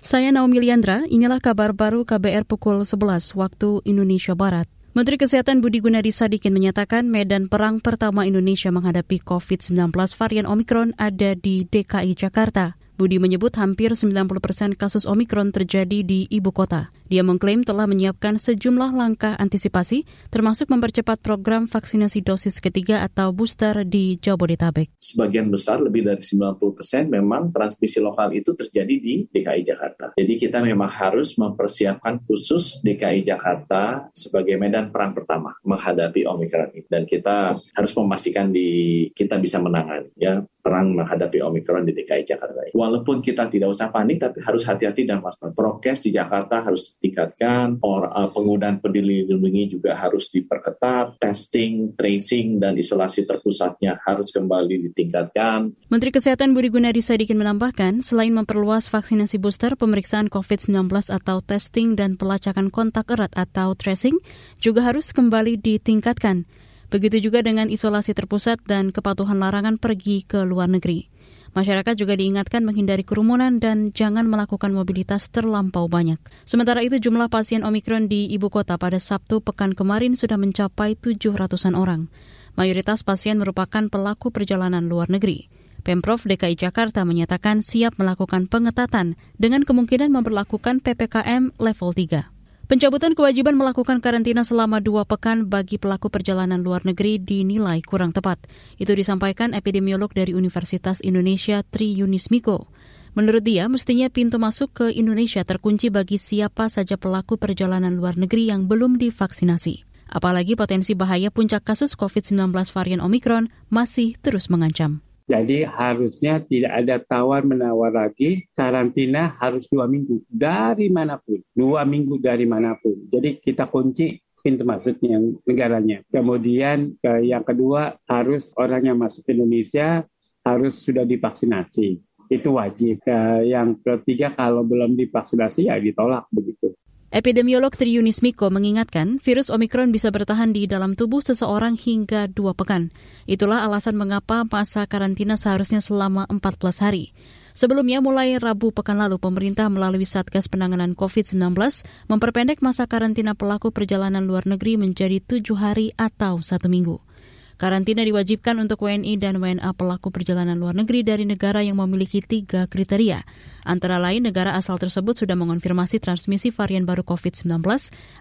Saya Naomi Liandra, inilah kabar baru KBR pukul 11 waktu Indonesia Barat. Menteri Kesehatan Budi Gunadi Sadikin menyatakan medan perang pertama Indonesia menghadapi COVID-19 varian Omikron ada di DKI Jakarta. Budi menyebut hampir 90 persen kasus Omikron terjadi di ibu kota. Dia mengklaim telah menyiapkan sejumlah langkah antisipasi, termasuk mempercepat program vaksinasi dosis ketiga atau booster di Jabodetabek. Sebagian besar, lebih dari 90 persen, memang transmisi lokal itu terjadi di DKI Jakarta. Jadi kita memang harus mempersiapkan khusus DKI Jakarta sebagai medan perang pertama menghadapi Omikron. Dan kita harus memastikan di kita bisa menangani ya perang menghadapi Omikron di DKI Jakarta. Walaupun kita tidak usah panik, tapi harus hati-hati dan waspada. Prokes di Jakarta harus ditingkatkan, or, uh, penggunaan peduli lindungi juga harus diperketat, testing, tracing, dan isolasi terpusatnya harus kembali ditingkatkan. Menteri Kesehatan Budi Gunadi Sadikin menambahkan, selain memperluas vaksinasi booster, pemeriksaan COVID-19 atau testing dan pelacakan kontak erat atau tracing juga harus kembali ditingkatkan. Begitu juga dengan isolasi terpusat dan kepatuhan larangan pergi ke luar negeri. Masyarakat juga diingatkan menghindari kerumunan dan jangan melakukan mobilitas terlampau banyak. Sementara itu jumlah pasien Omikron di ibu kota pada Sabtu pekan kemarin sudah mencapai 700-an orang. Mayoritas pasien merupakan pelaku perjalanan luar negeri. Pemprov DKI Jakarta menyatakan siap melakukan pengetatan dengan kemungkinan memperlakukan PPKM level 3. Pencabutan kewajiban melakukan karantina selama dua pekan bagi pelaku perjalanan luar negeri dinilai kurang tepat. Itu disampaikan epidemiolog dari Universitas Indonesia Tri Yunis Miko. Menurut dia, mestinya pintu masuk ke Indonesia terkunci bagi siapa saja pelaku perjalanan luar negeri yang belum divaksinasi. Apalagi potensi bahaya puncak kasus COVID-19 varian Omikron masih terus mengancam. Jadi harusnya tidak ada tawar-menawar lagi, karantina harus dua minggu dari mana pun, dua minggu dari mana pun. Jadi kita kunci pintu masuknya negaranya. Kemudian yang kedua harus orang yang masuk ke Indonesia harus sudah divaksinasi. Itu wajib. Yang ketiga kalau belum divaksinasi ya ditolak begitu. Epidemiolog Triunis Miko mengingatkan virus Omikron bisa bertahan di dalam tubuh seseorang hingga dua pekan. Itulah alasan mengapa masa karantina seharusnya selama 14 hari. Sebelumnya, mulai Rabu pekan lalu, pemerintah melalui Satgas Penanganan COVID-19 memperpendek masa karantina pelaku perjalanan luar negeri menjadi tujuh hari atau satu minggu. Karantina diwajibkan untuk WNI dan WNA pelaku perjalanan luar negeri dari negara yang memiliki tiga kriteria. Antara lain, negara asal tersebut sudah mengonfirmasi transmisi varian baru COVID-19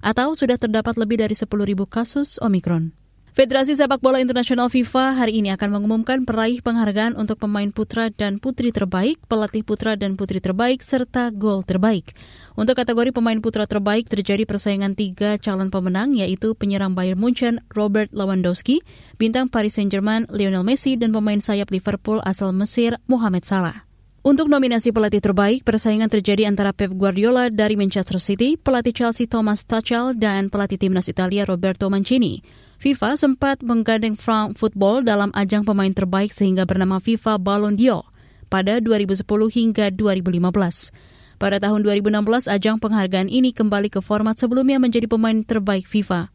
atau sudah terdapat lebih dari 10.000 kasus Omikron. Federasi Sepak Bola Internasional FIFA hari ini akan mengumumkan peraih penghargaan untuk pemain putra dan putri terbaik, pelatih putra dan putri terbaik, serta gol terbaik. Untuk kategori pemain putra terbaik terjadi persaingan tiga calon pemenang yaitu penyerang Bayern Munchen Robert Lewandowski, bintang Paris Saint-Germain Lionel Messi, dan pemain sayap Liverpool asal Mesir Mohamed Salah. Untuk nominasi pelatih terbaik, persaingan terjadi antara Pep Guardiola dari Manchester City, pelatih Chelsea Thomas Tuchel, dan pelatih timnas Italia Roberto Mancini. FIFA sempat menggandeng Frank Football dalam ajang pemain terbaik sehingga bernama FIFA Ballon d'Or pada 2010 hingga 2015. Pada tahun 2016, ajang penghargaan ini kembali ke format sebelumnya menjadi pemain terbaik FIFA.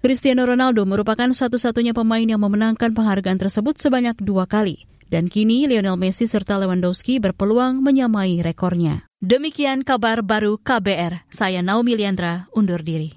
Cristiano Ronaldo merupakan satu-satunya pemain yang memenangkan penghargaan tersebut sebanyak dua kali. Dan kini Lionel Messi serta Lewandowski berpeluang menyamai rekornya. Demikian kabar baru KBR. Saya Naomi Liandra, undur diri.